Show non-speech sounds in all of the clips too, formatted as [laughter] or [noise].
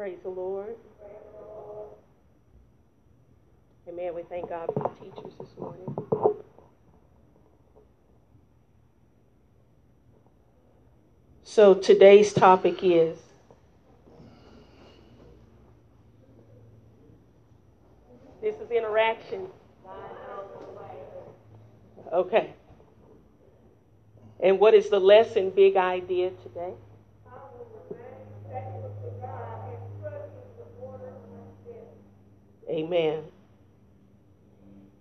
Praise the Lord. Amen. We thank God for the teachers this morning. So today's topic is this is interaction. Okay. And what is the lesson, big idea today? Amen.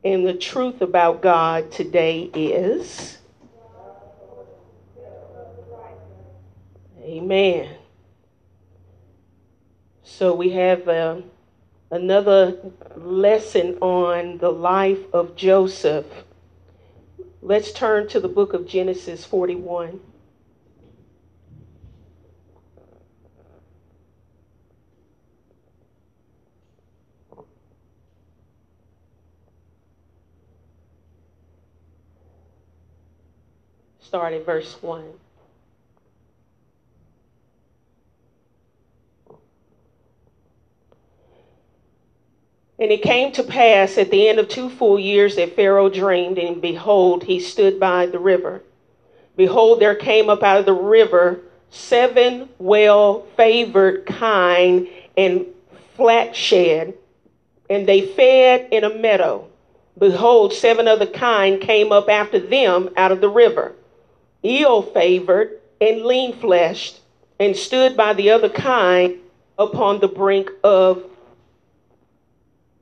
And the truth about God today is Amen. So we have uh, another lesson on the life of Joseph. Let's turn to the book of Genesis 41. Start at verse 1. And it came to pass at the end of two full years that Pharaoh dreamed, and behold, he stood by the river. Behold, there came up out of the river seven well favored kine and flat shed, and they fed in a meadow. Behold, seven of the kind came up after them out of the river, ill favored and lean fleshed, and stood by the other kind upon the brink of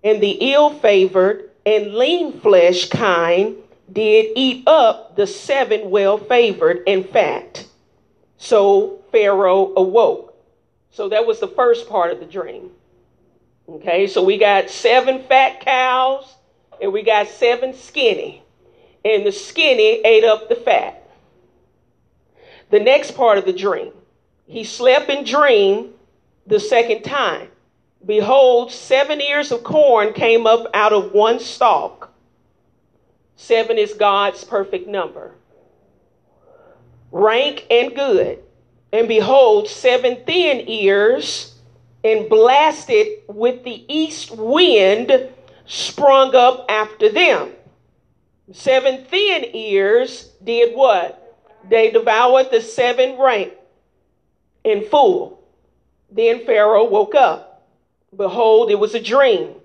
and the ill favored and lean flesh kind did eat up the seven well favored and fat. So Pharaoh awoke. So that was the first part of the dream. Okay, so we got seven fat cows and we got seven skinny. And the skinny ate up the fat. The next part of the dream, he slept and dreamed the second time. Behold, seven ears of corn came up out of one stalk. Seven is God's perfect number. Rank and good. And behold, seven thin ears, and blasted with the east wind, sprung up after them. Seven thin ears did what? They devoured the seven rank in full. Then Pharaoh woke up. Behold, it was a dream.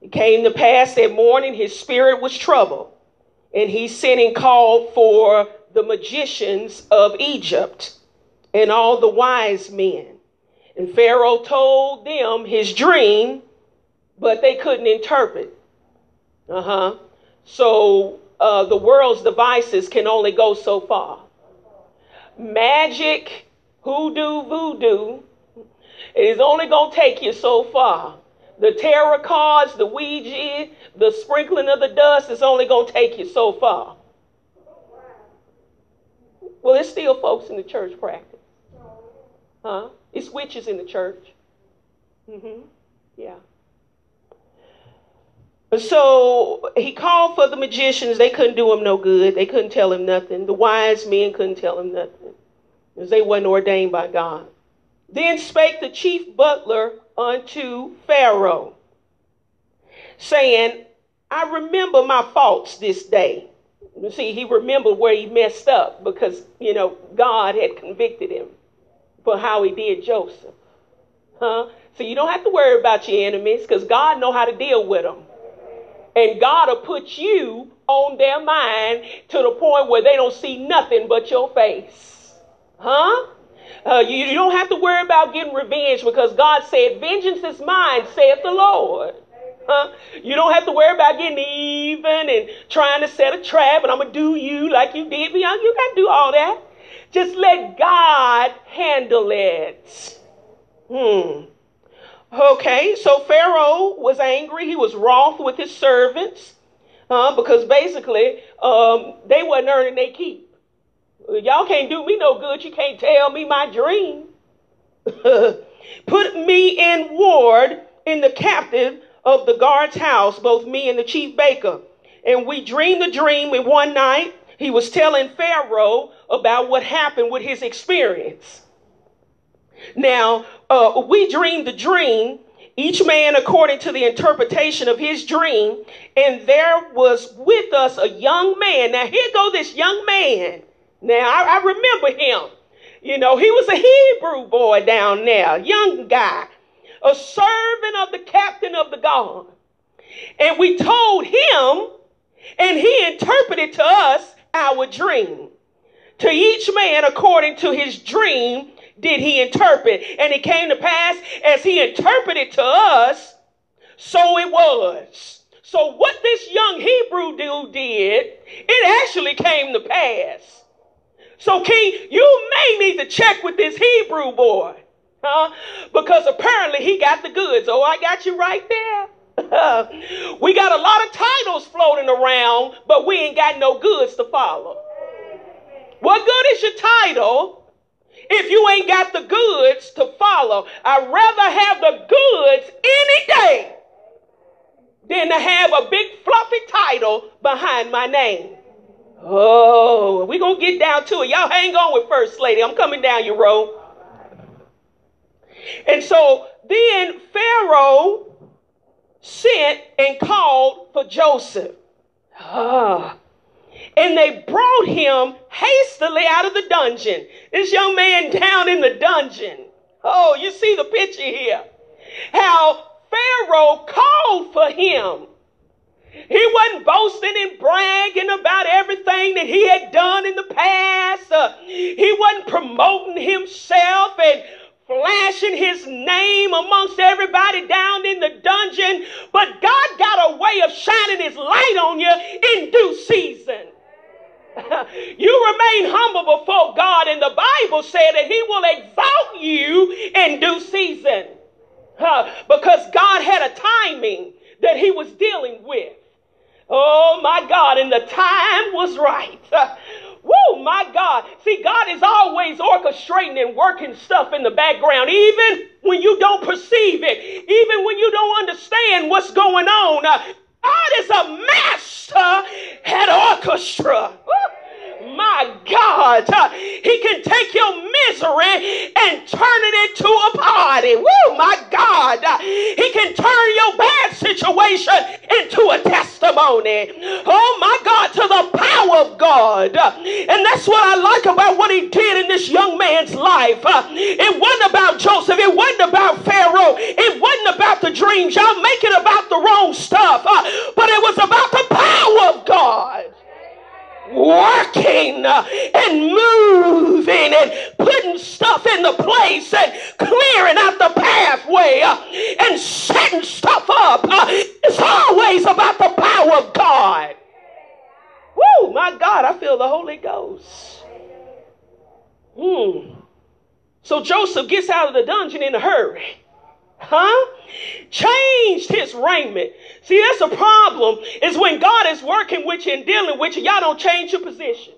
It came to pass that morning his spirit was troubled, and he sent and called for the magicians of Egypt and all the wise men. And Pharaoh told them his dream, but they couldn't interpret. Uh huh. So uh, the world's devices can only go so far. Magic, hoodoo, voodoo it's only going to take you so far. The tarot cards, the Ouija, the sprinkling of the dust is only going to take you so far. Well, there's still folks in the church practice. Huh? It's witches in the church. Mm-hmm. Yeah. So he called for the magicians. They couldn't do him no good. They couldn't tell him nothing. The wise men couldn't tell him nothing because they weren't ordained by God. Then spake the chief butler unto Pharaoh, saying, I remember my faults this day. You see, he remembered where he messed up because, you know, God had convicted him for how he did Joseph. Huh? So you don't have to worry about your enemies because God know how to deal with them. And God will put you on their mind to the point where they don't see nothing but your face. Huh? Uh, you, you don't have to worry about getting revenge because God said, Vengeance is mine, saith the Lord. Huh? You don't have to worry about getting even and trying to set a trap and I'm going to do you like you did me. You got to do all that. Just let God handle it. Hmm. Okay, so Pharaoh was angry. He was wroth with his servants uh, because basically um, they wasn't earning their keep. Y'all can't do me no good. You can't tell me my dream. [laughs] Put me in ward in the captive of the guard's house, both me and the chief baker. And we dreamed the dream in one night. He was telling Pharaoh about what happened with his experience. Now, uh, we dreamed the dream, each man according to the interpretation of his dream, and there was with us a young man. Now, here go this young man. Now, I, I remember him. You know, he was a Hebrew boy down there, young guy, a servant of the captain of the guard. And we told him, and he interpreted to us our dream. To each man according to his dream did he interpret. And it came to pass as he interpreted to us, so it was. So what this young Hebrew dude did, it actually came to pass. So King, you may need to check with this Hebrew boy. Huh? Because apparently he got the goods. Oh, I got you right there. [laughs] we got a lot of titles floating around, but we ain't got no goods to follow. What good is your title if you ain't got the goods to follow? I'd rather have the goods any day than to have a big fluffy title behind my name. Oh, we're going to get down to it. Y'all hang on with First Lady. I'm coming down your road. And so then Pharaoh sent and called for Joseph. Ah. And they brought him hastily out of the dungeon. This young man down in the dungeon. Oh, you see the picture here. How Pharaoh called for him. He wasn't boasting and bragging about everything that he had done in the past. Uh, he wasn't promoting himself and flashing his name amongst everybody down in the dungeon. But God got a way of shining his light on you in due season. [laughs] you remain humble before God, and the Bible said that He will exalt you in due season. because God had a timing that He was dealing with. Oh my God, and the time was right. [laughs] Woo, my God. See, God is always orchestrating and working stuff in the background, even when you don't perceive it, even when you don't understand what's going on. Uh, God is a master at orchestra. Woo my God, uh, He can take your misery and turn it into a party. Woo, my God. Uh, he can turn your bad situation into a testimony. Oh, my God, to the power of God. And that's what I like about what He did in this young man's life. Uh, it wasn't about Joseph, it wasn't about Pharaoh, it wasn't about the dreams. Y'all make it about the wrong stuff, but it was about the power of God working and moving and putting stuff in the place and clearing out the pathway and setting stuff up. It's always about the power of God. Woo, my God, I feel the Holy Ghost. Hmm. So Joseph gets out of the dungeon in a hurry. Huh? Changed his raiment. See, that's a problem, is when God is working with you and dealing with you, y'all don't change your position.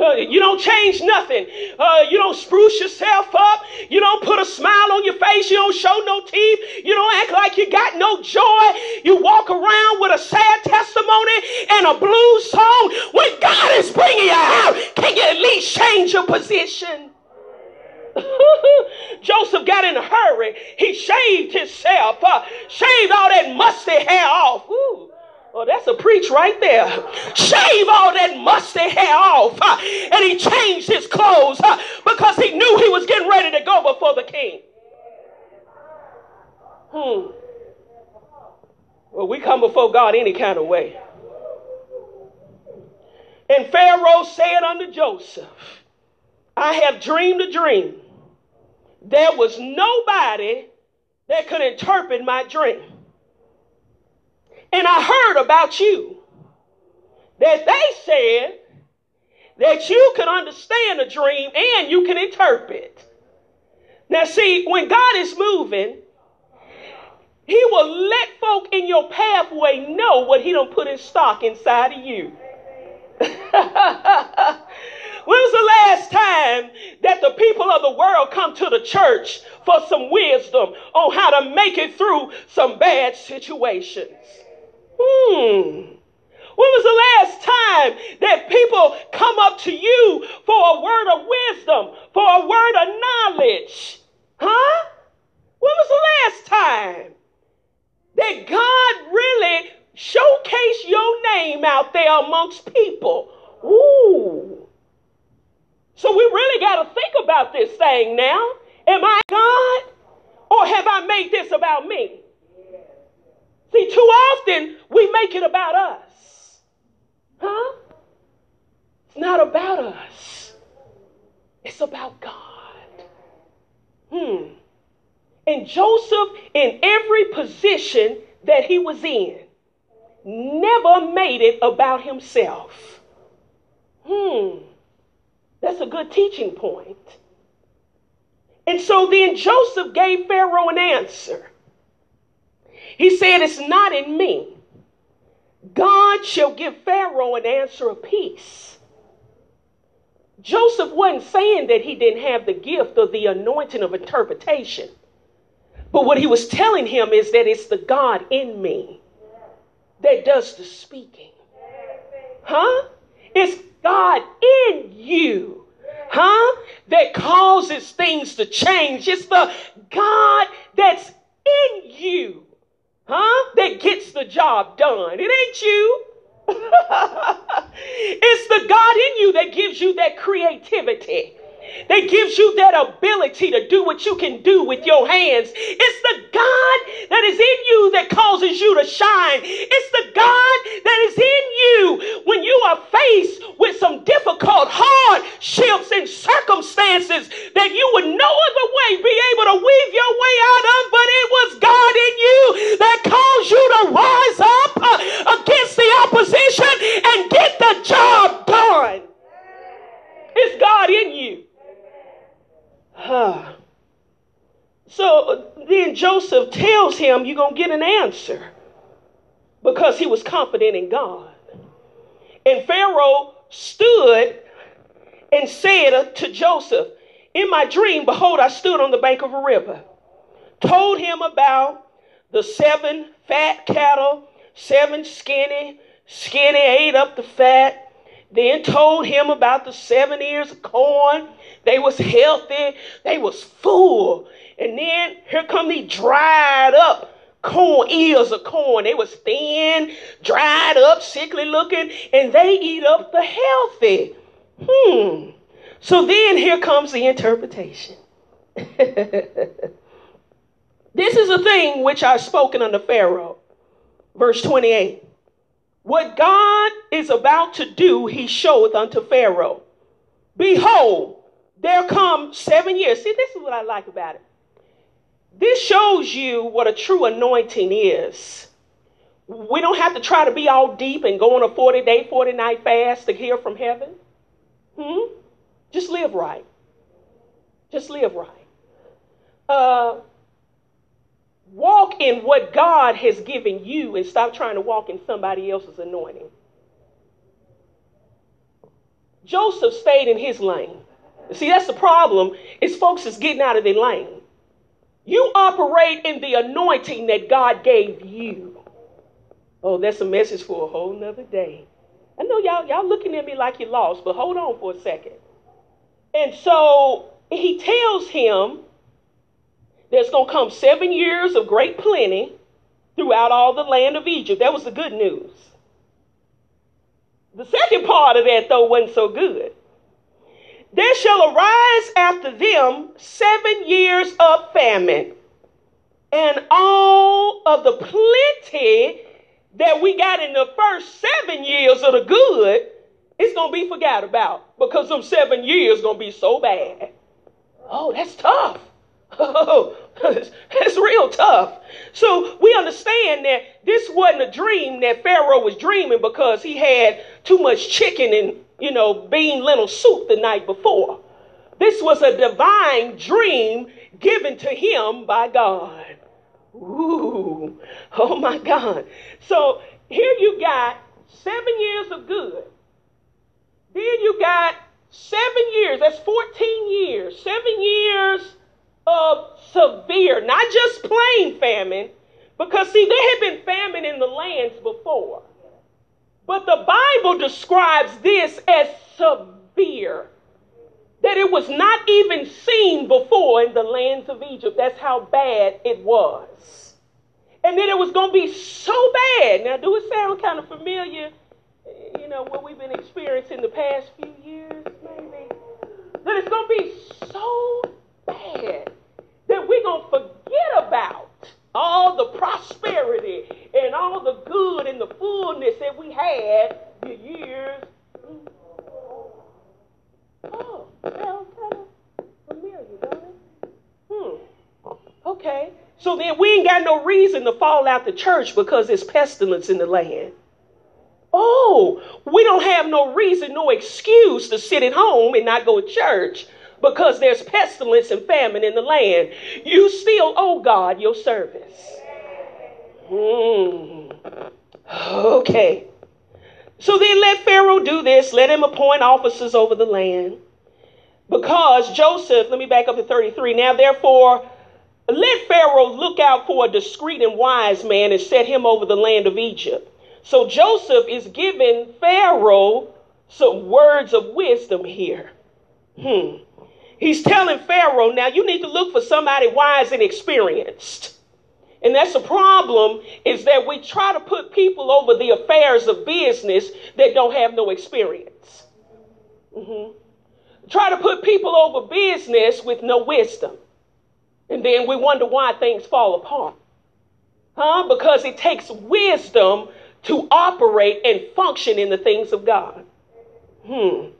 Uh, you don't change nothing. Uh, you don't spruce yourself up. You don't put a smile on your face. You don't show no teeth. You don't act like you got no joy. You walk around with a sad testimony and a blue song. When God is bringing you out, can you at least change your position? [laughs] Joseph got in a hurry. He shaved himself, uh, shaved all that musty hair off. Ooh. Well, that's a preach right there. Shave all that musty hair off. Uh, and he changed his clothes uh, because he knew he was getting ready to go before the king. Hmm. Well, we come before God any kind of way. And Pharaoh said unto Joseph, I have dreamed a dream there was nobody that could interpret my dream. And I heard about you that they said that you can understand a dream and you can interpret. Now, see, when God is moving, He will let folk in your pathway know what He don't put in stock inside of you. [laughs] When was the last time that the people of the world come to the church for some wisdom on how to make it through some bad situations? Hmm. When was the last time that people come up to you for a word of wisdom, for a word of knowledge? Huh? When was the last time that God really showcased your name out there amongst people? Ooh. So we really got to think about this thing now. Am I God or have I made this about me? See, too often we make it about us. Huh? It's not about us, it's about God. Hmm. And Joseph, in every position that he was in, never made it about himself. Hmm. That's a good teaching point. And so then Joseph gave Pharaoh an answer. He said, It's not in me. God shall give Pharaoh an answer of peace. Joseph wasn't saying that he didn't have the gift of the anointing of interpretation. But what he was telling him is that it's the God in me that does the speaking. Huh? It's God in you. Huh? That causes things to change. It's the God that's in you huh? That gets the job done. It ain't you. [laughs] it's the God in you that gives you that creativity that gives you that ability to do what you can do with your hands. It's the God that is in you that causes you to shine. It's the God that is in you when you are faced with some difficult hardships and circumstances that you would no other way be able to weave your way out of, but it was God in you that caused you to rise up uh, against the opposition and get the job done. It's God in you. [sighs] so then Joseph tells him, You're going to get an answer because he was confident in God. And Pharaoh stood and said to Joseph, In my dream, behold, I stood on the bank of a river, told him about the seven fat cattle, seven skinny, skinny ate up the fat, then told him about the seven ears of corn they was healthy. They was full. And then here come these dried up corn, ears of corn. They was thin, dried up, sickly looking, and they eat up the healthy. Hmm. So then here comes the interpretation. [laughs] this is a thing which I've spoken unto Pharaoh. Verse 28. What God is about to do, he showeth unto Pharaoh. Behold, there come seven years. See, this is what I like about it. This shows you what a true anointing is. We don't have to try to be all deep and go on a 40 day, 40 night fast to hear from heaven. Hmm? Just live right. Just live right. Uh, walk in what God has given you and stop trying to walk in somebody else's anointing. Joseph stayed in his lane. See, that's the problem, is folks is getting out of their lane. You operate in the anointing that God gave you. Oh, that's a message for a whole nother day. I know y'all y'all looking at me like you're lost, but hold on for a second. And so he tells him there's to come seven years of great plenty throughout all the land of Egypt. That was the good news. The second part of that, though, wasn't so good. There shall arise after them seven years of famine, and all of the plenty that we got in the first seven years of the good, it's gonna be forgot about because them seven years gonna be so bad. Oh, that's tough. Oh, [laughs] that's real tough. So we understand that this wasn't a dream that Pharaoh was dreaming because he had too much chicken and you know, bean lentil soup the night before. This was a divine dream given to him by God. Ooh, oh my God. So here you got seven years of good. Then you got seven years, that's 14 years, seven years of severe, not just plain famine, because see, there had been famine in the lands before. But the Bible describes this as severe. That it was not even seen before in the lands of Egypt. That's how bad it was. And then it was going to be so bad. Now, do it sound kind of familiar? You know, what we've been experiencing the past few years, maybe? That it's going to be so bad that we're going to forget about all the prosperity and all the good and the fullness that we had the years. Oh, sounds kind of familiar, don't it? Hmm. Okay. So then we ain't got no reason to fall out the church because there's pestilence in the land. Oh, we don't have no reason, no excuse to sit at home and not go to church because there's pestilence and famine in the land. You still owe God your service. Hmm. Okay. So then let Pharaoh do this. Let him appoint officers over the land. Because Joseph, let me back up to 33. Now, therefore, let Pharaoh look out for a discreet and wise man and set him over the land of Egypt. So Joseph is giving Pharaoh some words of wisdom here. Hmm. He's telling Pharaoh, now you need to look for somebody wise and experienced. And that's the problem is that we try to put people over the affairs of business that don't have no experience. Mm-hmm. Try to put people over business with no wisdom. And then we wonder why things fall apart. Huh? Because it takes wisdom to operate and function in the things of God. Hmm.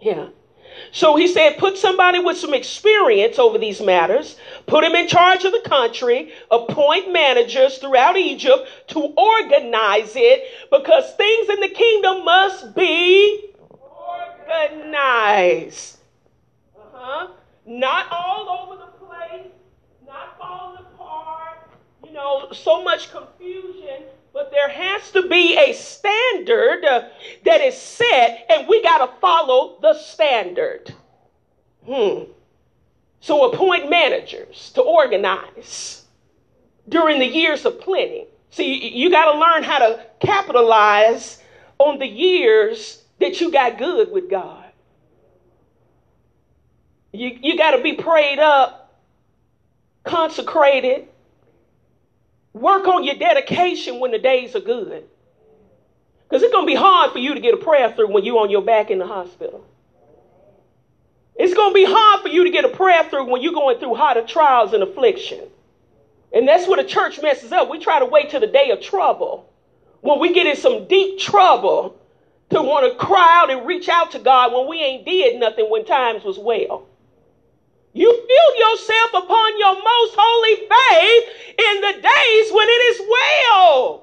Yeah. So he said, put somebody with some experience over these matters, put him in charge of the country, appoint managers throughout Egypt to organize it because things in the kingdom must be organized. Uh-huh. Not all over the place, not falling apart, you know, so much confusion there has to be a standard uh, that is set, and we got to follow the standard. Hmm. So appoint managers to organize during the years of plenty. See, you got to learn how to capitalize on the years that you got good with God. You, you got to be prayed up, consecrated, Work on your dedication when the days are good. Because it's going to be hard for you to get a prayer through when you're on your back in the hospital. It's going to be hard for you to get a prayer through when you're going through harder trials and affliction. And that's where the church messes up. We try to wait till the day of trouble. When we get in some deep trouble to want to cry out and reach out to God when we ain't did nothing when times was well. You build yourself upon your most holy faith in the days when it is well.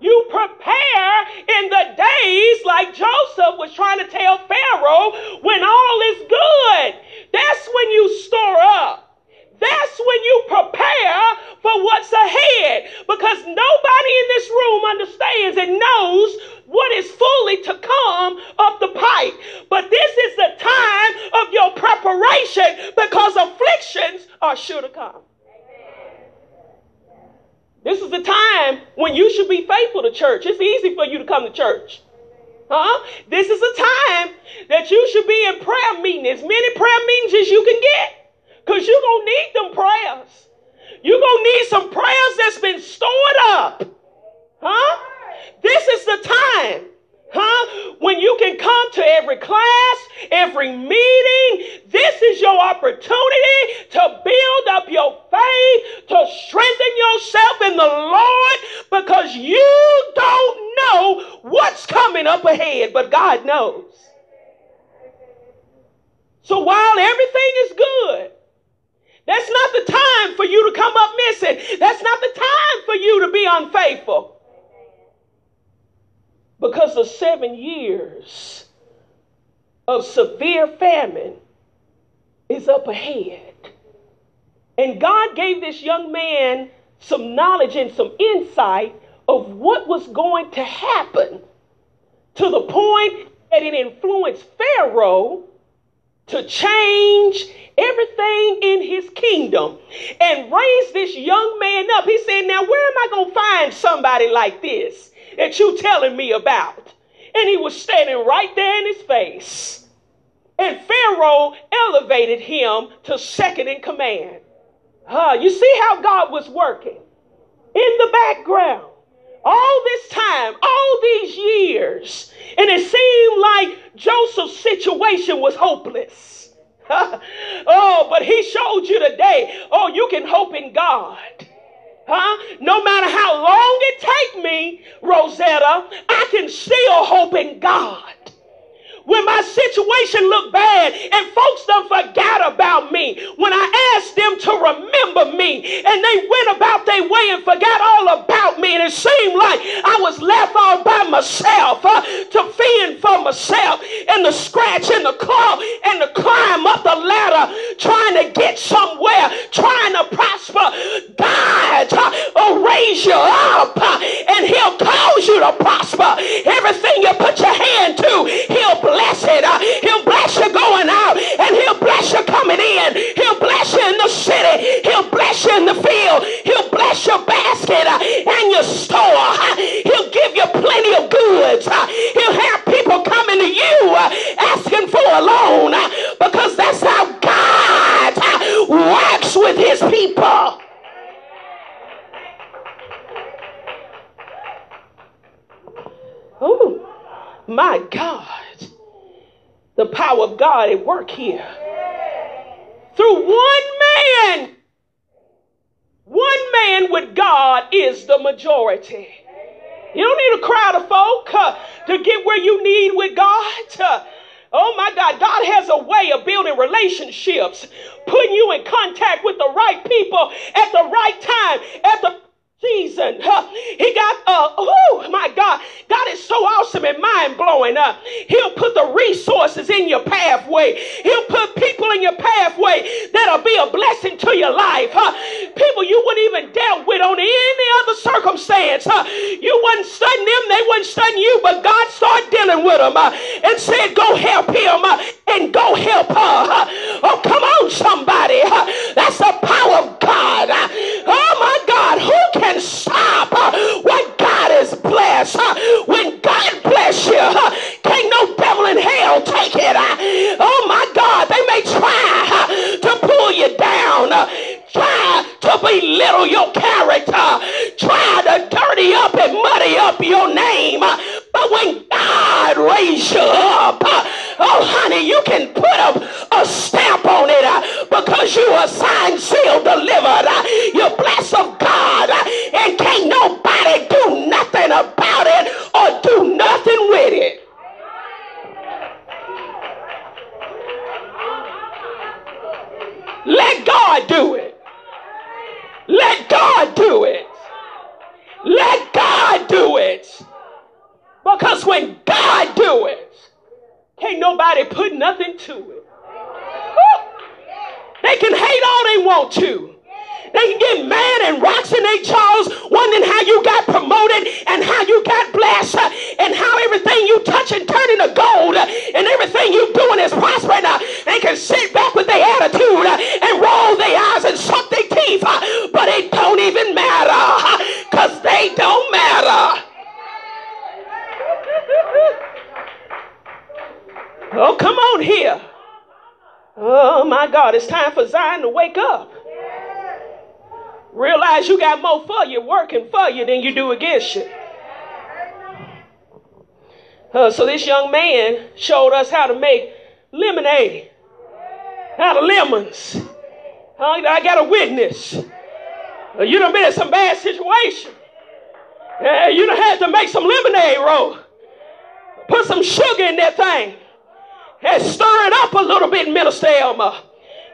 You prepare in the days like Joseph was trying to tell Pharaoh when all is good. That's when you store up. That's when you prepare for what's ahead because nobody in this room understands and knows what is fully to come up the pipe. But this is the time of your preparation because afflictions are sure to come. This is the time when you should be faithful to church. It's easy for you to come to church. Huh? This is a time that you should be in prayer meeting, as many prayer meetings as you can get. Because you're going to need them prayers. You're going to need some prayers that's been stored up. Huh? This is the time. Huh? When you can come to every class, every meeting, this is your opportunity to build up your faith, to strengthen yourself in the Lord, because you don't know what's coming up ahead, but God knows. So while everything is good, that's not the time for you to come up missing. That's not the time for you to be unfaithful. Because the seven years of severe famine is up ahead. And God gave this young man some knowledge and some insight of what was going to happen to the point that it influenced Pharaoh to change everything in his kingdom and raise this young man up. He said, Now, where am I going to find somebody like this? that you're telling me about. And he was standing right there in his face. And Pharaoh elevated him to second in command. Uh, you see how God was working in the background all this time, all these years, and it seemed like Joseph's situation was hopeless. [laughs] oh, but he showed you today, oh, you can hope in God. Huh? No matter how long it take me, Rosetta, I can still hope in God when my situation looked bad and folks done forgot about me, when I asked them to remember me and they went about their way and forgot all about me, and it seemed like I was left all by myself uh, to fend for myself and the scratch and the claw and the climb up the ladder, trying to get somewhere, trying to prosper. God uh, will raise you up uh, and He'll cause you to prosper. Everything you put your hand to, He'll bless it. Uh, he'll bless you going out and he'll bless you coming in. He'll bless you the city. He'll bless you in the field. He'll bless your basket uh, and your store. He'll give you plenty of goods. He'll have people coming to you uh, asking for a loan uh, because that's how God works with his people. Oh, my God the power of God at work here. Through one man, one man with God is the majority. You don't need a crowd of folk uh, to get where you need with God. Uh, oh my God, God has a way of building relationships, putting you in contact with the right people at the right time, at the season. He got, uh, oh my God, God is so awesome and mind blowing. Uh, he'll put the resources in your pathway. He'll put people in your pathway that'll be a blessing to your life. Uh, people you wouldn't even deal with on any other circumstance. Uh, you wouldn't studying them, they wouldn't studying you, but God started dealing with them uh, and said, go help him uh, and go help her. Uh, God, it's time for Zion to wake up. Realize you got more for you working for you than you do against you. Uh, so this young man showed us how to make lemonade out of lemons. I got a witness. Uh, you done been in some bad situation. Uh, you done had to make some lemonade roll. Put some sugar in that thing and stir it up a little bit, Minister Elmer.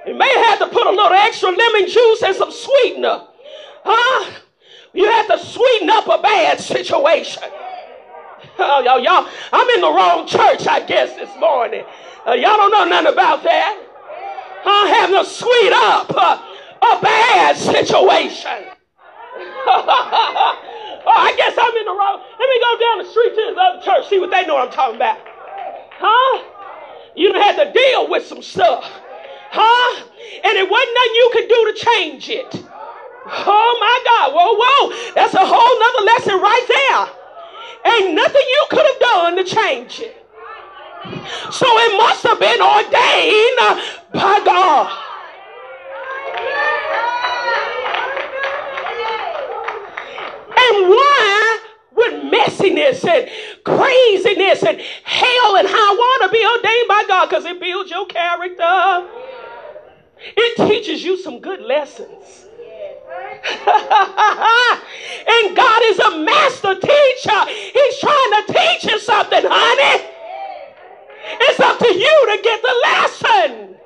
You may have to put a little extra lemon juice and some sweetener. Huh? You have to sweeten up a bad situation. Oh, y'all, y'all, I'm in the wrong church, I guess, this morning. Uh, y'all don't know nothing about that. I'm having to sweet up uh, a bad situation. [laughs] oh, I guess I'm in the wrong. Let me go down the street to this other church, see what they know what I'm talking about. Huh? You had to deal with some stuff. Huh? And it wasn't nothing you could do to change it. Oh my God. Whoa, whoa. That's a whole nother lesson right there. Ain't nothing you could have done to change it. So it must have been ordained by God. And with messiness and craziness and hell and high water be ordained by God? Because it builds your character. It teaches you some good lessons. [laughs] and God is a master teacher. He's trying to teach you something, honey. It's up to you to get the lesson.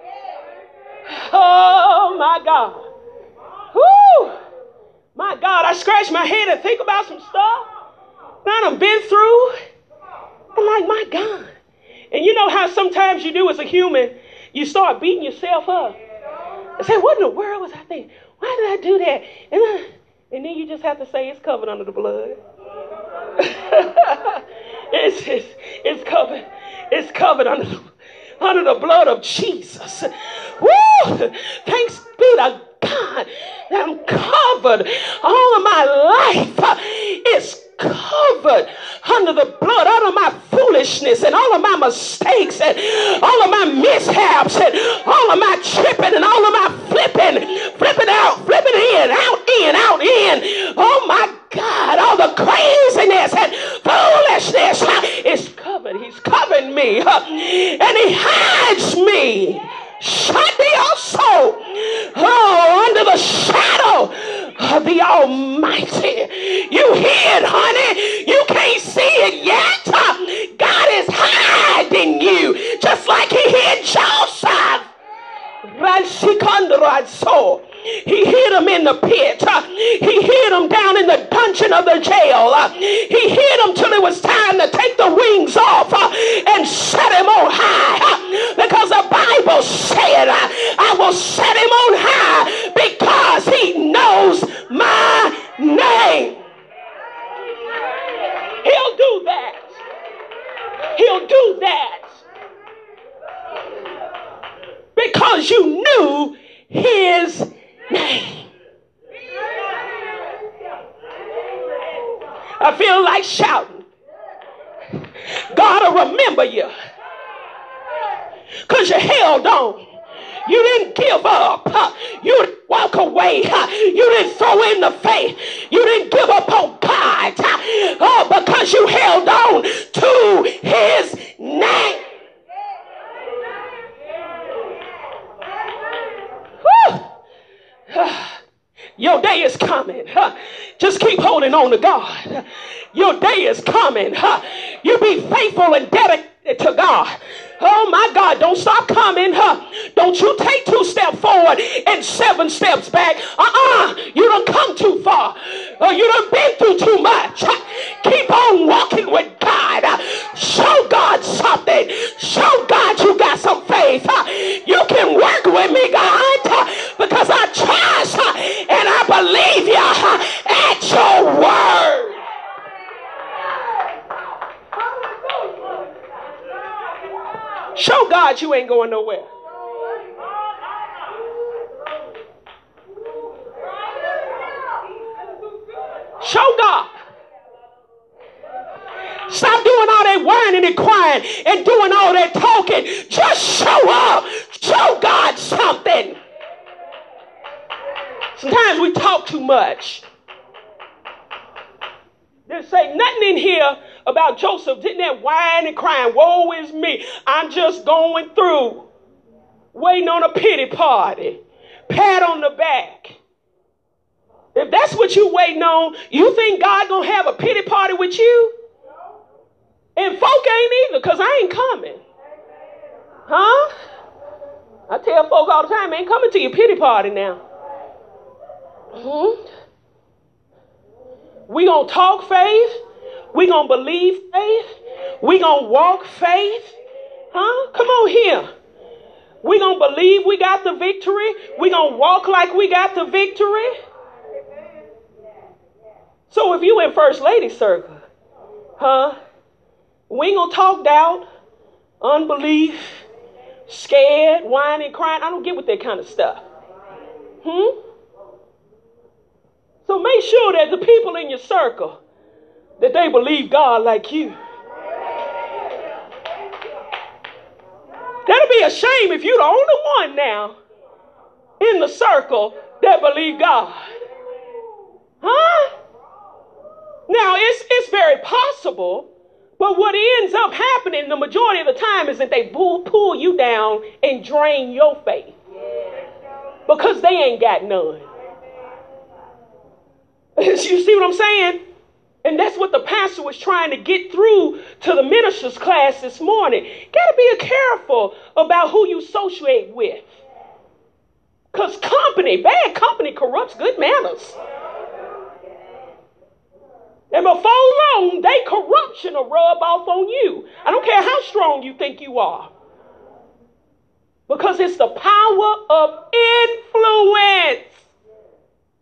Oh my God. Whoo! My God, I scratch my head and think about some stuff I've been through. I'm like, my God. And you know how sometimes you do as a human, you start beating yourself up. I say, what in the world was I thinking? Why did I do that? And, I, and then you just have to say it's covered under the blood. [laughs] it's, it's, it's covered. It's covered under the, under the blood of Jesus. Woo! Thanks be to God that I'm covered. All of my life is covered under the blood, all of my foolishness and all of my mistakes and all of my mishaps and all of my tripping and all of my flipping, flipping out, flipping in, out, in, out, in. Oh my God, all the craziness and foolishness is covered. He's covered me and he hides me. Shandi also. Oh, under the shadow of the Almighty. You hear it, honey. You can't see it yet. God is hiding you, just like He hid Joseph. So he hid him in the pit. He hid him down in the dungeon of the jail. He hid him till it was time to take the wings off and set him on high. Because the Bible said, I will set him on high because he knows my name. He'll do that. He'll do that. Because you knew his. I feel like shouting. God will remember you. Because you held on. You didn't give up. You didn't walk away. You didn't throw in the faith. You didn't give up on God. Oh, because you held on to his name. Your day is coming. Huh? Just keep holding on to God. Your day is coming. Huh? You be faithful and dedicated to God. Oh my God, don't stop coming. Huh? Don't you take two steps forward and seven steps back. Uh-uh. You don't come too far. Uh, you done been through too much. Keep on walking with God. Show God something. Show God you got some faith. You can work with me, God, because I trust believe you at your word. Show God you ain't going nowhere. Show God. Stop doing all that whining and crying and doing all that talking. Just show up. Show God something. Sometimes we talk too much. They say nothing in here about Joseph. Didn't that whine and crying? Woe is me. I'm just going through. Waiting on a pity party. Pat on the back. If that's what you waiting on, you think God gonna have a pity party with you? And folk ain't either, because I ain't coming. Huh? I tell folk all the time, ain't coming to your pity party now. Hmm? We gonna talk faith. We gonna believe faith. We gonna walk faith. Huh? Come on here. We gonna believe we got the victory. We gonna walk like we got the victory. So if you in first lady circle, huh? We ain't gonna talk doubt, unbelief, scared, whining, crying. I don't get with that kind of stuff. Hmm? So make sure that the people in your circle that they believe God like you. That'll be a shame if you're the only one now in the circle that believe God. Huh? Now, it's, it's very possible, but what ends up happening the majority of the time is that they pull, pull you down and drain your faith because they ain't got none. [laughs] you see what I'm saying? And that's what the pastor was trying to get through to the ministers class this morning. Got to be careful about who you associate with. Because company, bad company corrupts good manners. And before long, they corruption will rub off on you. I don't care how strong you think you are. Because it's the power of influence.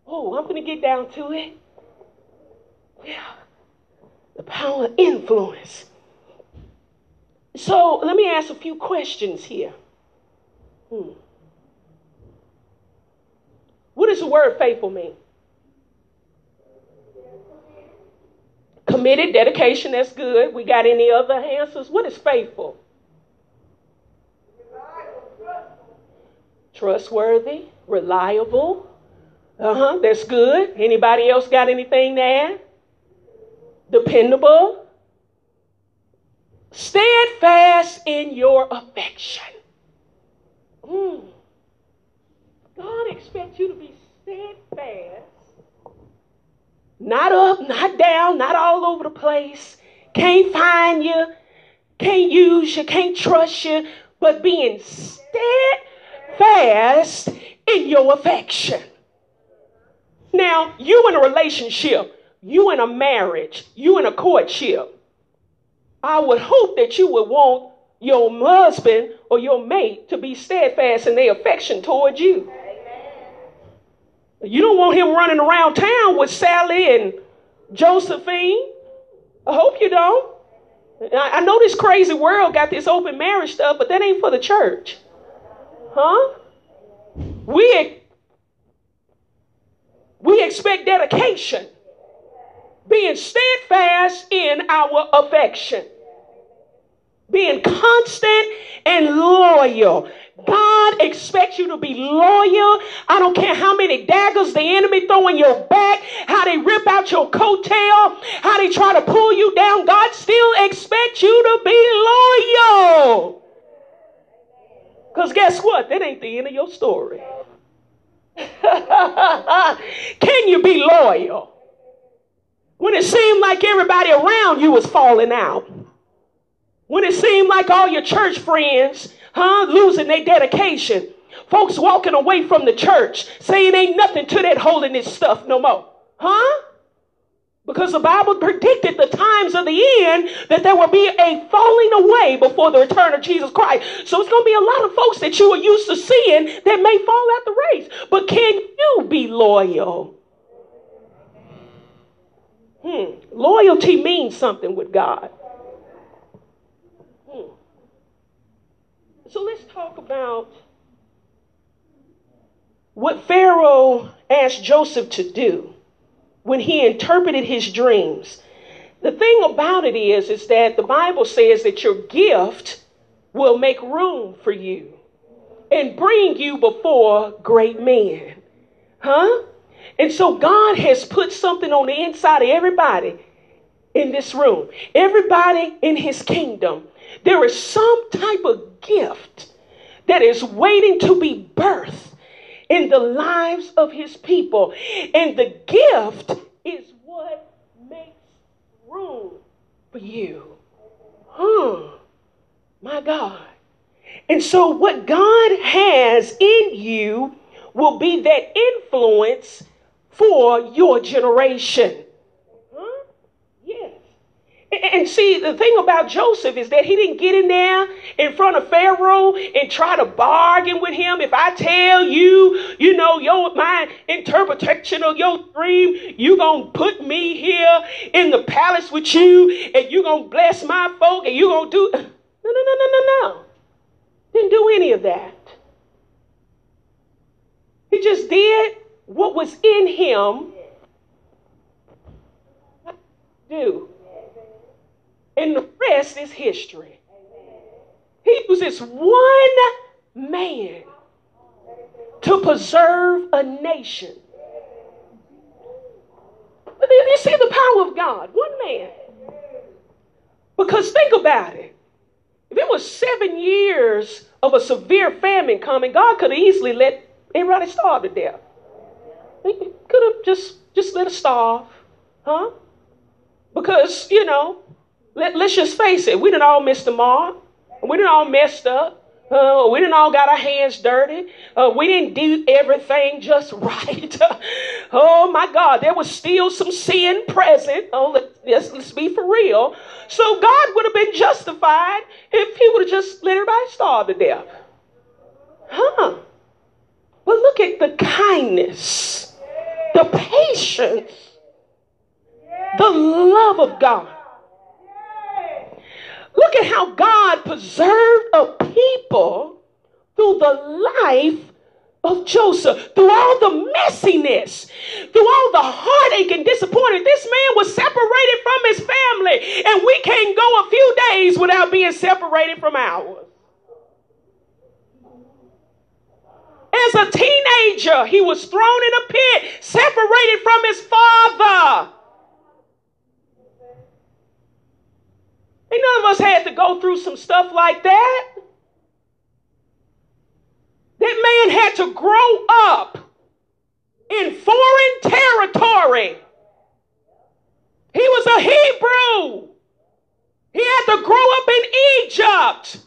Oh, I'm going to get down to it. Yeah. The power of influence. So let me ask a few questions here. Hmm. What does the word faithful mean? Committed, dedication, that's good. We got any other answers? What is faithful? Trustworthy, reliable. Uh huh, that's good. Anybody else got anything to add? Dependable. Steadfast in your affection. Mm. God expects you to be steadfast not up, not down, not all over the place. Can't find you, can't use you, can't trust you, but being steadfast in your affection. Now, you in a relationship, you in a marriage, you in a courtship. I would hope that you would want your husband or your mate to be steadfast in their affection towards you. You don't want him running around town with Sally and Josephine. I hope you don't. I know this crazy world got this open marriage stuff, but that ain't for the church. Huh? We, we expect dedication, being steadfast in our affection, being constant and loyal. God expects you to be loyal. I don't care how many daggers the enemy throw in your back, how they rip out your coattail, how they try to pull you down. God still expects you to be loyal. Because guess what? That ain't the end of your story. [laughs] Can you be loyal? When it seemed like everybody around you was falling out. When it seemed like all your church friends huh? Losing their dedication. Folks walking away from the church saying ain't nothing to that holiness stuff no more. Huh? Because the Bible predicted the times of the end that there will be a falling away before the return of Jesus Christ. So it's going to be a lot of folks that you are used to seeing that may fall out the race. But can you be loyal? Hmm. Loyalty means something with God. Hmm. So let's talk about what Pharaoh asked Joseph to do when he interpreted his dreams. The thing about it is, is that the Bible says that your gift will make room for you and bring you before great men. Huh? And so God has put something on the inside of everybody in this room, everybody in his kingdom. There is some type of gift that is waiting to be birthed in the lives of his people. And the gift is what makes room for you. Huh. My God. And so, what God has in you will be that influence for your generation. And see, the thing about Joseph is that he didn't get in there in front of Pharaoh and try to bargain with him. If I tell you, you know, your my interpretation of your dream, you gonna put me here in the palace with you, and you gonna bless my folk, and you gonna do no, no, no, no, no, no. Didn't do any of that. He just did what was in him do. And the rest is history. He uses one man to preserve a nation. But then you see the power of God, one man. Because think about it. If it was seven years of a severe famine coming, God could have easily let everybody starve to death. He could have just just let us starve, huh? Because you know, let, let's just face it, we didn't all miss the mark. We didn't all messed up. Uh, we didn't all got our hands dirty. Uh, we didn't do everything just [laughs] right. oh my God, there was still some sin present. Oh, let's, let's be for real. So God would have been justified if He would have just let everybody starve to death. Huh? But look at the kindness, the patience, the love of God. At how God preserved a people through the life of Joseph, through all the messiness, through all the heartache and disappointment. This man was separated from his family, and we can't go a few days without being separated from ours. As a teenager, he was thrown in a pit, separated from his father. Ain't none of us had to go through some stuff like that. That man had to grow up in foreign territory. He was a Hebrew. He had to grow up in Egypt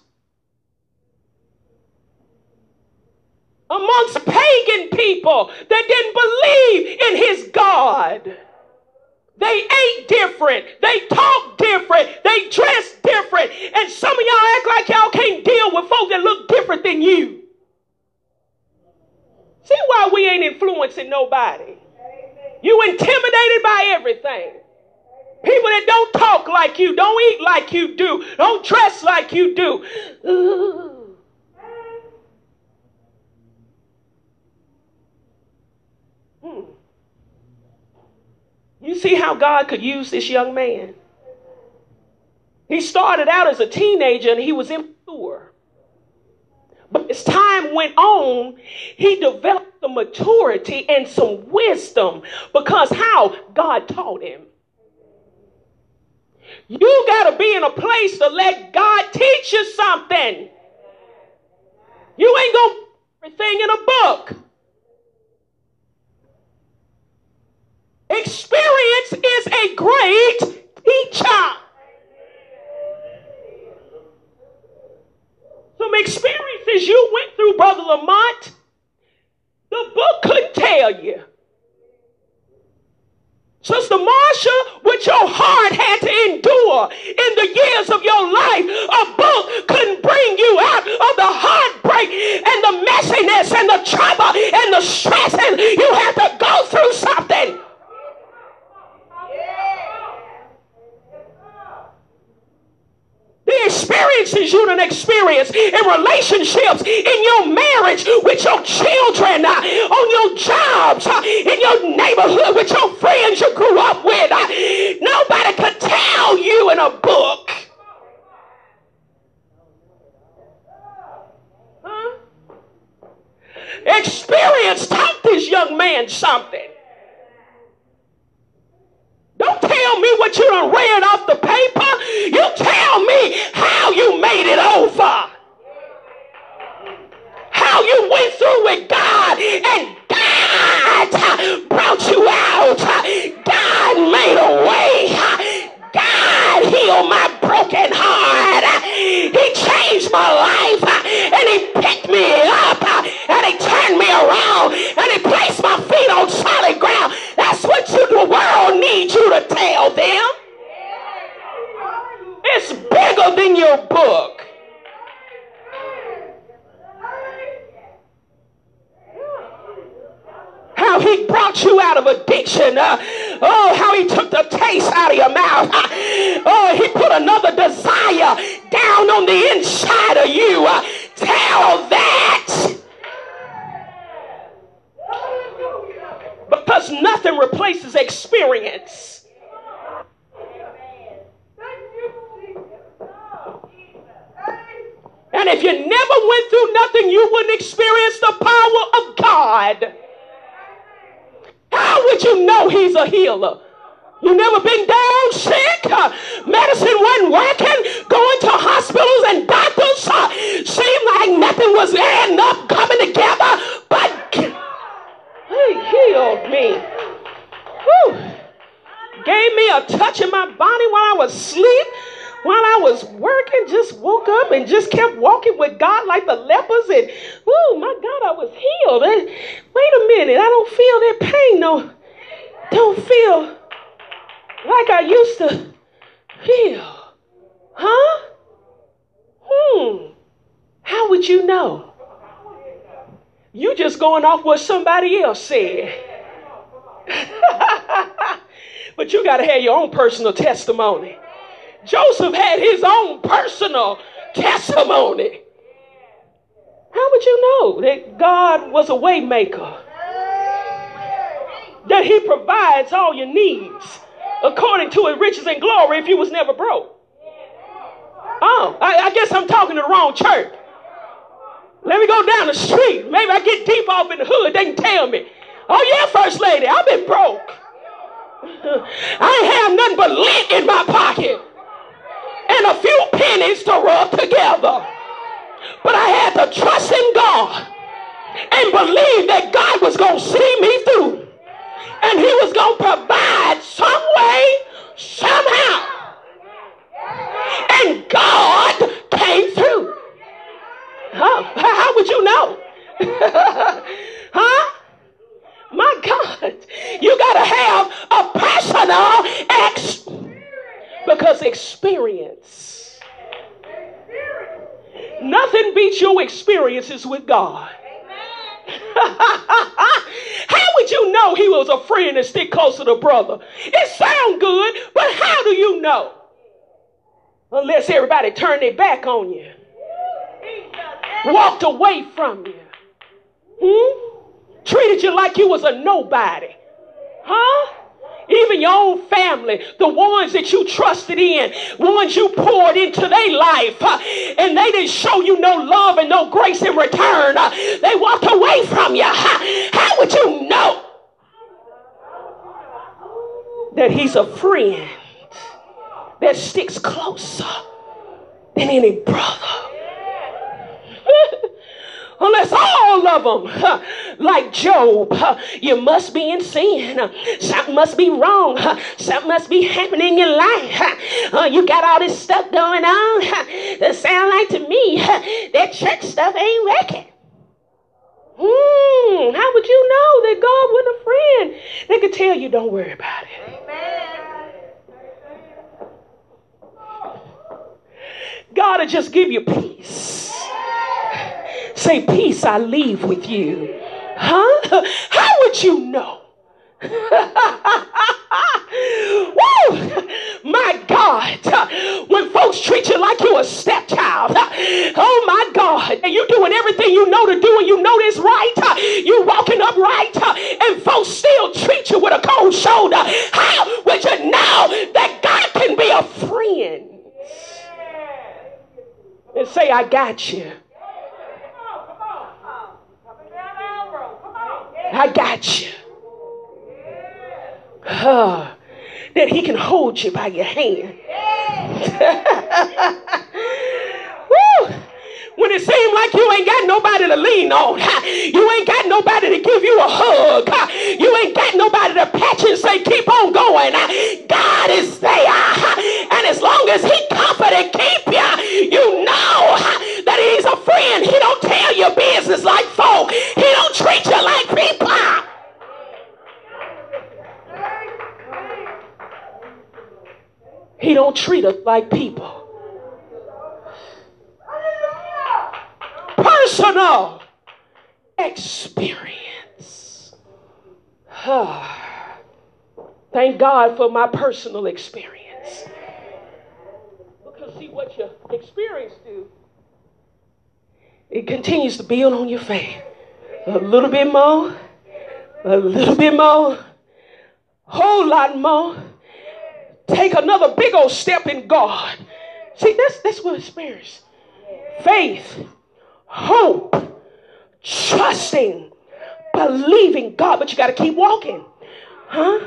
amongst pagan people that didn't believe in his God. They ate different. They talk different. They dress different. And some of y'all act like y'all can't deal with folk that look different than you. See why we ain't influencing nobody. You intimidated by everything. People that don't talk like you, don't eat like you do, don't dress like you do. Hmm. You see how God could use this young man? He started out as a teenager and he was immature. But as time went on, he developed the maturity and some wisdom because how? God taught him. You got to be in a place to let God teach you something. You ain't going to everything in a book. Experience is a great teacher. Some experiences you went through, Brother Lamont, the book couldn't tell you. Sister Marsha, what your heart had to endure in the years of your life, a book couldn't bring you out of the heartbreak and the messiness and the trouble and the stress, and you had to go through something. The experiences you done experience in relationships, in your marriage, with your children, uh, on your jobs, uh, in your neighborhood, with your friends you grew up with. Uh, nobody could tell you in a book. Huh? Experience taught this young man something. Don't tell me what you done read off the paper. You tell me how you made it over. How you went through with God and God brought you out. God made a way. God healed my broken heart. He changed my life and he picked me up and he turned me around and he placed my feet on solid ground. That's what you, do, world poison. Uh, oh, how he took the taste out of your mouth. Uh, oh, he put another desire down on the inside of you. Uh, tell that. Because nothing replaces experience. And if you never went through nothing, you wouldn't experience the power of God. How would you know He's a healer? You never been down sick? Uh, medicine wasn't working. Going to hospitals and doctors uh, seemed like nothing was adding up, coming together. But [laughs] He healed me. Whew. Gave me a touch in my body while I was asleep. While I was working, just woke up and just kept walking with God like the lepers. And, oh my God, I was healed. And, wait a minute, I don't feel that pain. No, don't feel like I used to feel. Huh? Hmm. How would you know? You just going off what somebody else said. [laughs] but you got to have your own personal testimony. Joseph had his own personal testimony. How would you know that God was a waymaker? That he provides all your needs according to his riches and glory if you was never broke. Oh, I, I guess I'm talking to the wrong church. Let me go down the street. Maybe I get deep off in the hood. They can tell me. Oh, yeah, First Lady, I've been broke. [laughs] I ain't have nothing but lint in my pocket and a few pennies to rub together. But I had to trust in God and believe that God was going to see me through and he was going to provide some way, somehow. And God came through. Huh? How would you know? [laughs] huh? My God, you got to have a personal ex because experience. Nothing beats your experiences with God. [laughs] how would you know he was a friend and stick closer to the brother? It sound good, but how do you know? Unless everybody turned their back on you, walked away from you, hmm? treated you like you was a nobody, huh? Even your own family, the ones that you trusted in, ones you poured into their life, uh, and they didn't show you no love and no grace in return. Uh, they walked away from you. How would you know that he's a friend that sticks closer than any brother? Unless all of them, [laughs] like Job, [laughs] you must be in sin. Something must be wrong. [laughs] Something must be happening in life. Uh, you got all this stuff going on. That sound like to me that church stuff ain't working. Hmm, how would you know that God was a friend? They could tell you, don't worry about it. Amen. God will just give you peace. Say, Peace I leave with you. Huh? [laughs] How would you know? [laughs] Woo! My God, when folks treat you like you're a stepchild, oh my God, and you're doing everything you know to do and you know this right, you're walking up right, and folks still treat you with a cold shoulder. How would you know that God can be a friend? And say, I got you. I got you. That he can hold you by your hand. [laughs] When it seems like you ain't got nobody to lean on, you ain't got nobody to give you a hug, you ain't got nobody to patch and say, keep on going. God is there. And as long as he comfort and keep you, you know that he's a friend. He don't tell your business like folk. He don't treat you like people. He don't treat us like people. Personal experience. [sighs] Thank God for my personal experience. Because see what your experience do, it continues to build on your faith. A little bit more, a little bit more, whole lot more take another big old step in God. See, that's that's what experience. faith, hope, trusting, believing God, but you got to keep walking. Huh?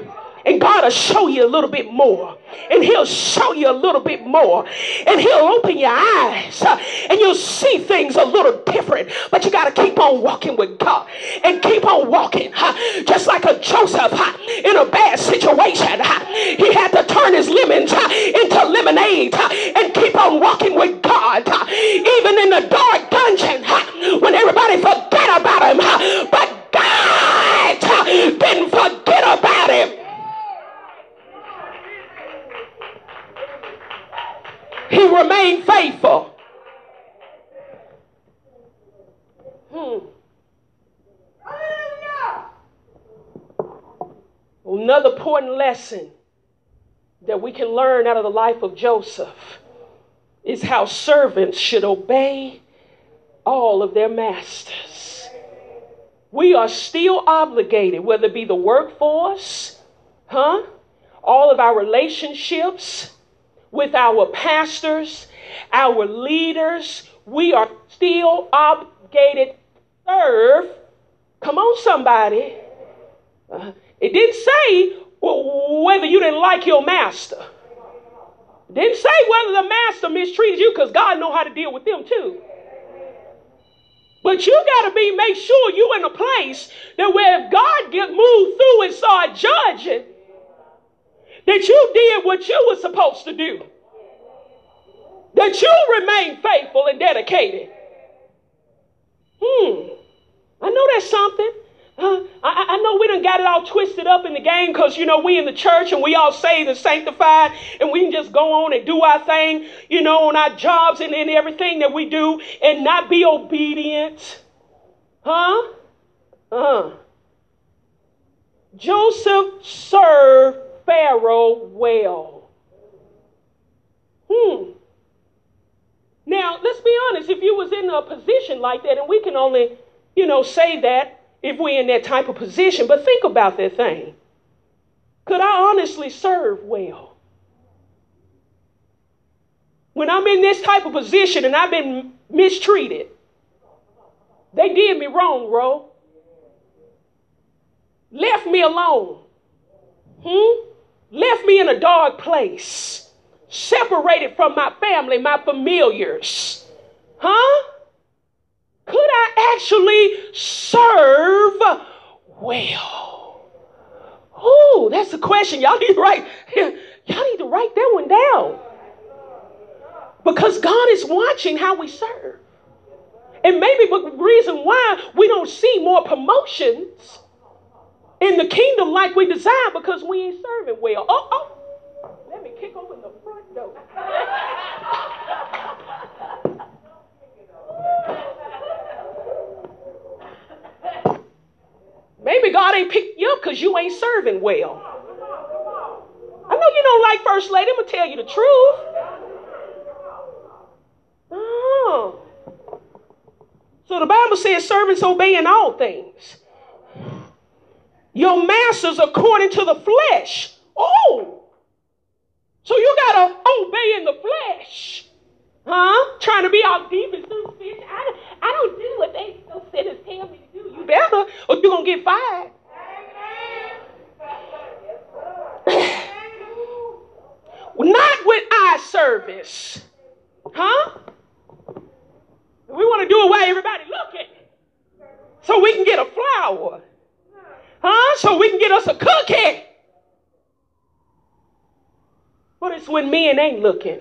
And God will show you a little bit more. And He'll show you a little bit more. And He'll open your eyes. Uh, and you'll see things a little different. But you got to keep on walking with God. And keep on walking. Uh, just like a Joseph uh, in a bad situation. Uh, he had to turn his lemons uh, into lemonade. Uh, and keep on walking with God. Even in the dark dungeon. When everybody forget about him. But God didn't forget about him. He remained faithful. Hmm. Another important lesson that we can learn out of the life of Joseph is how servants should obey all of their masters. We are still obligated, whether it be the workforce, huh? All of our relationships, with our pastors, our leaders. We are still obligated to serve. Come on, somebody. Uh, it didn't say whether you didn't like your master. Didn't say whether the master mistreated you because God know how to deal with them too. But you got to be make sure you in a place that where if God get moved through and start judging, that you did what you were supposed to do. That you remain faithful and dedicated. Hmm. I know that's something. Uh, I, I, know we done got it all twisted up in the game because, you know, we in the church and we all saved and sanctified and we can just go on and do our thing, you know, on our jobs and in everything that we do and not be obedient. Huh? Uh. Joseph served Pharaoh well. Hmm. Now, let's be honest, if you was in a position like that, and we can only, you know, say that if we're in that type of position, but think about that thing. Could I honestly serve well? When I'm in this type of position and I've been mistreated, they did me wrong, bro. Left me alone. Hmm? Left me in a dark place, separated from my family, my familiars. Huh? Could I actually serve well? Oh, that's the question. Y'all need to write. [laughs] Y'all need to write that one down. Because God is watching how we serve. And maybe the reason why we don't see more promotions in the kingdom like we desire because we ain't serving well. Oh, oh, let me kick open the front door. [laughs] Maybe God ain't picked you up because you ain't serving well. I know you don't like First Lady. I'm going to tell you the truth. Oh. So the Bible says servants obey in all things your masters according to the flesh. Oh, so you gotta obey in the flesh, huh? Trying to be all deep and so I, I don't do what they so sinners tell me to do. You better, or you're gonna get fired. [coughs] Not with eye service, huh? We want to do it while everybody looking, so we can get a flower. Huh? So we can get us a cookie. But it's when men ain't looking.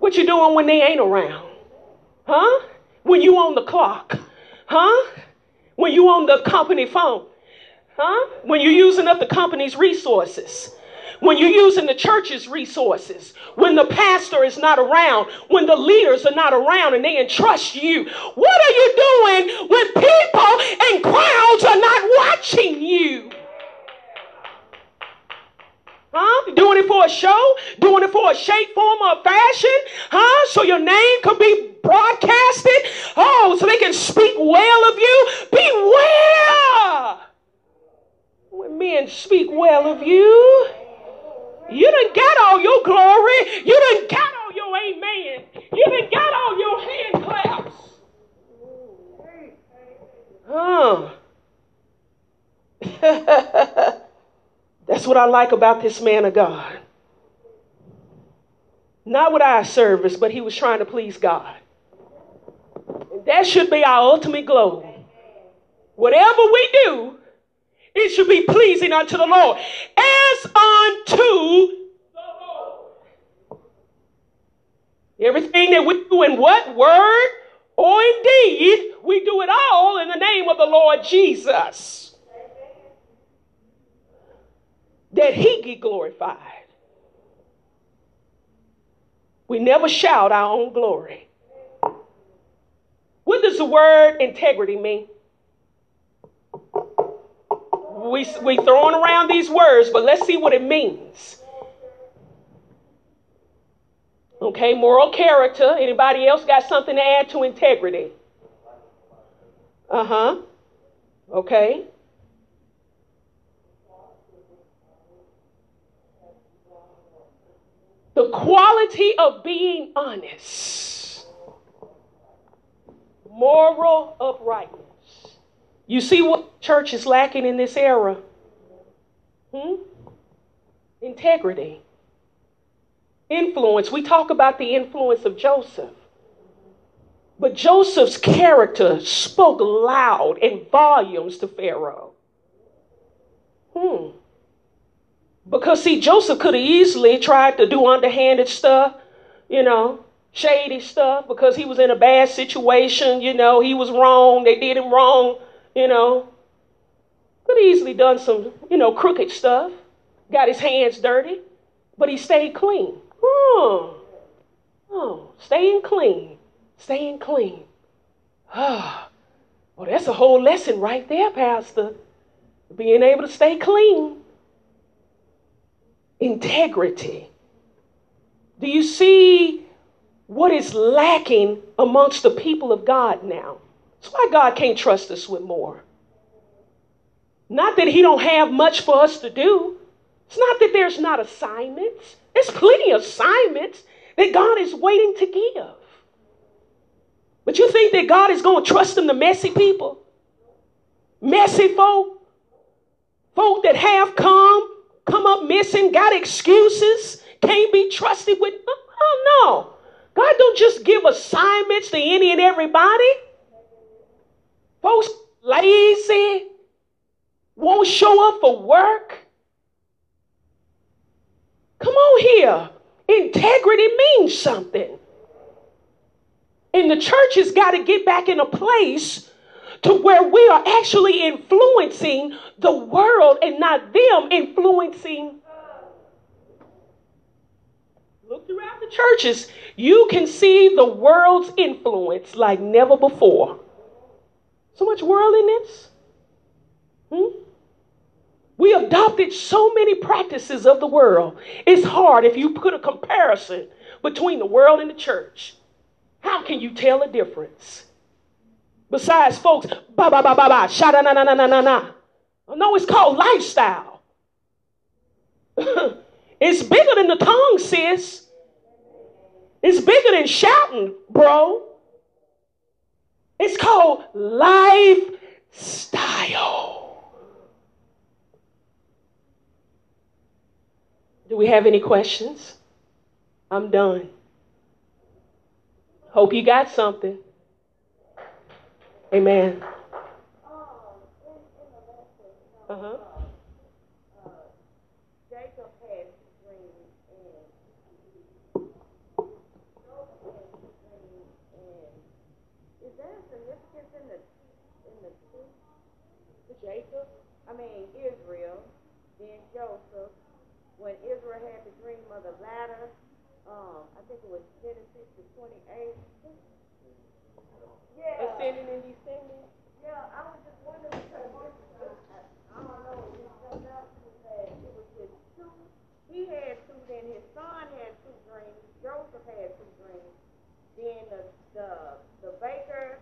What you doing when they ain't around? Huh? When you on the clock? Huh? When you on the company phone? Huh? When you're using up the company's resources? When you're using the church's resources, when the pastor is not around, when the leaders are not around and they entrust you. What are you doing when people and crowds are not watching you? Huh? Doing it for a show? Doing it for a shape, form, or fashion? Huh? So your name can be broadcasted? Oh, so they can speak well of you? Beware! When men speak well of you, you didn't get all your glory. You didn't get all your amen. You didn't get all your hand claps. Oh. [laughs] That's what I like about this man of God. Not with our service, but he was trying to please God. That should be our ultimate goal. Whatever we do, it should be pleasing unto the Lord. As unto. Everything that we do in what? Word or in deed, we do it all in the name of the Lord Jesus. That he get glorified. We never shout our own glory. What does the word integrity mean? We, we throwing around these words, but let's see what it means. Okay, moral character. Anybody else got something to add to integrity? Uh huh. Okay. The quality of being honest, moral uprightness. You see what church is lacking in this era? Hmm? Integrity. Influence. We talk about the influence of Joseph. But Joseph's character spoke loud in volumes to Pharaoh. Hmm. Because, see, Joseph could have easily tried to do underhanded stuff, you know, shady stuff, because he was in a bad situation, you know, he was wrong, they did him wrong, you know. Could have easily done some, you know, crooked stuff, got his hands dirty, but he stayed clean. Oh, oh, staying clean, staying clean. Ah, [sighs] well, that's a whole lesson right there, Pastor. Being able to stay clean integrity. Do you see what is lacking amongst the people of God now? That's why God can't trust us with more. Not that He don't have much for us to do. It's not that there's not assignments. There's plenty of assignments that God is waiting to give. But you think that God is going to trust them to messy people? Messy folk? Folk that have come come up missing, got excuses, can't be trusted with. Oh no. God don't just give assignments to any and everybody. Folks lazy, won't show up for work. Come on here. Integrity means something. And the church has got to get back in a place to where we are actually influencing the world and not them influencing. Look throughout the churches, you can see the world's influence like never before. So much worldliness. Hmm? We adopted so many practices of the world. It's hard if you put a comparison between the world and the church. How can you tell a difference? Besides, folks, ba ba ba ba ba, sha na na na na na na. No, it's called lifestyle. [laughs] it's bigger than the tongue, sis. It's bigger than shouting, bro. It's called lifestyle. Do we have any questions? I'm done. Hope you got something. Amen. Uh huh. Jacob had dream and is there a significance in the in the two? Jacob? I mean Israel, then Joseph. When Israel had the dream of the ladder, um, I think it was Genesis the twenty eight. Yeah. Ascending and descending? Yeah, I was just wondering because I, I don't know, it just jumped out that it was two. He had two, then his son had two dreams. Joseph had two dreams. Then the the the baker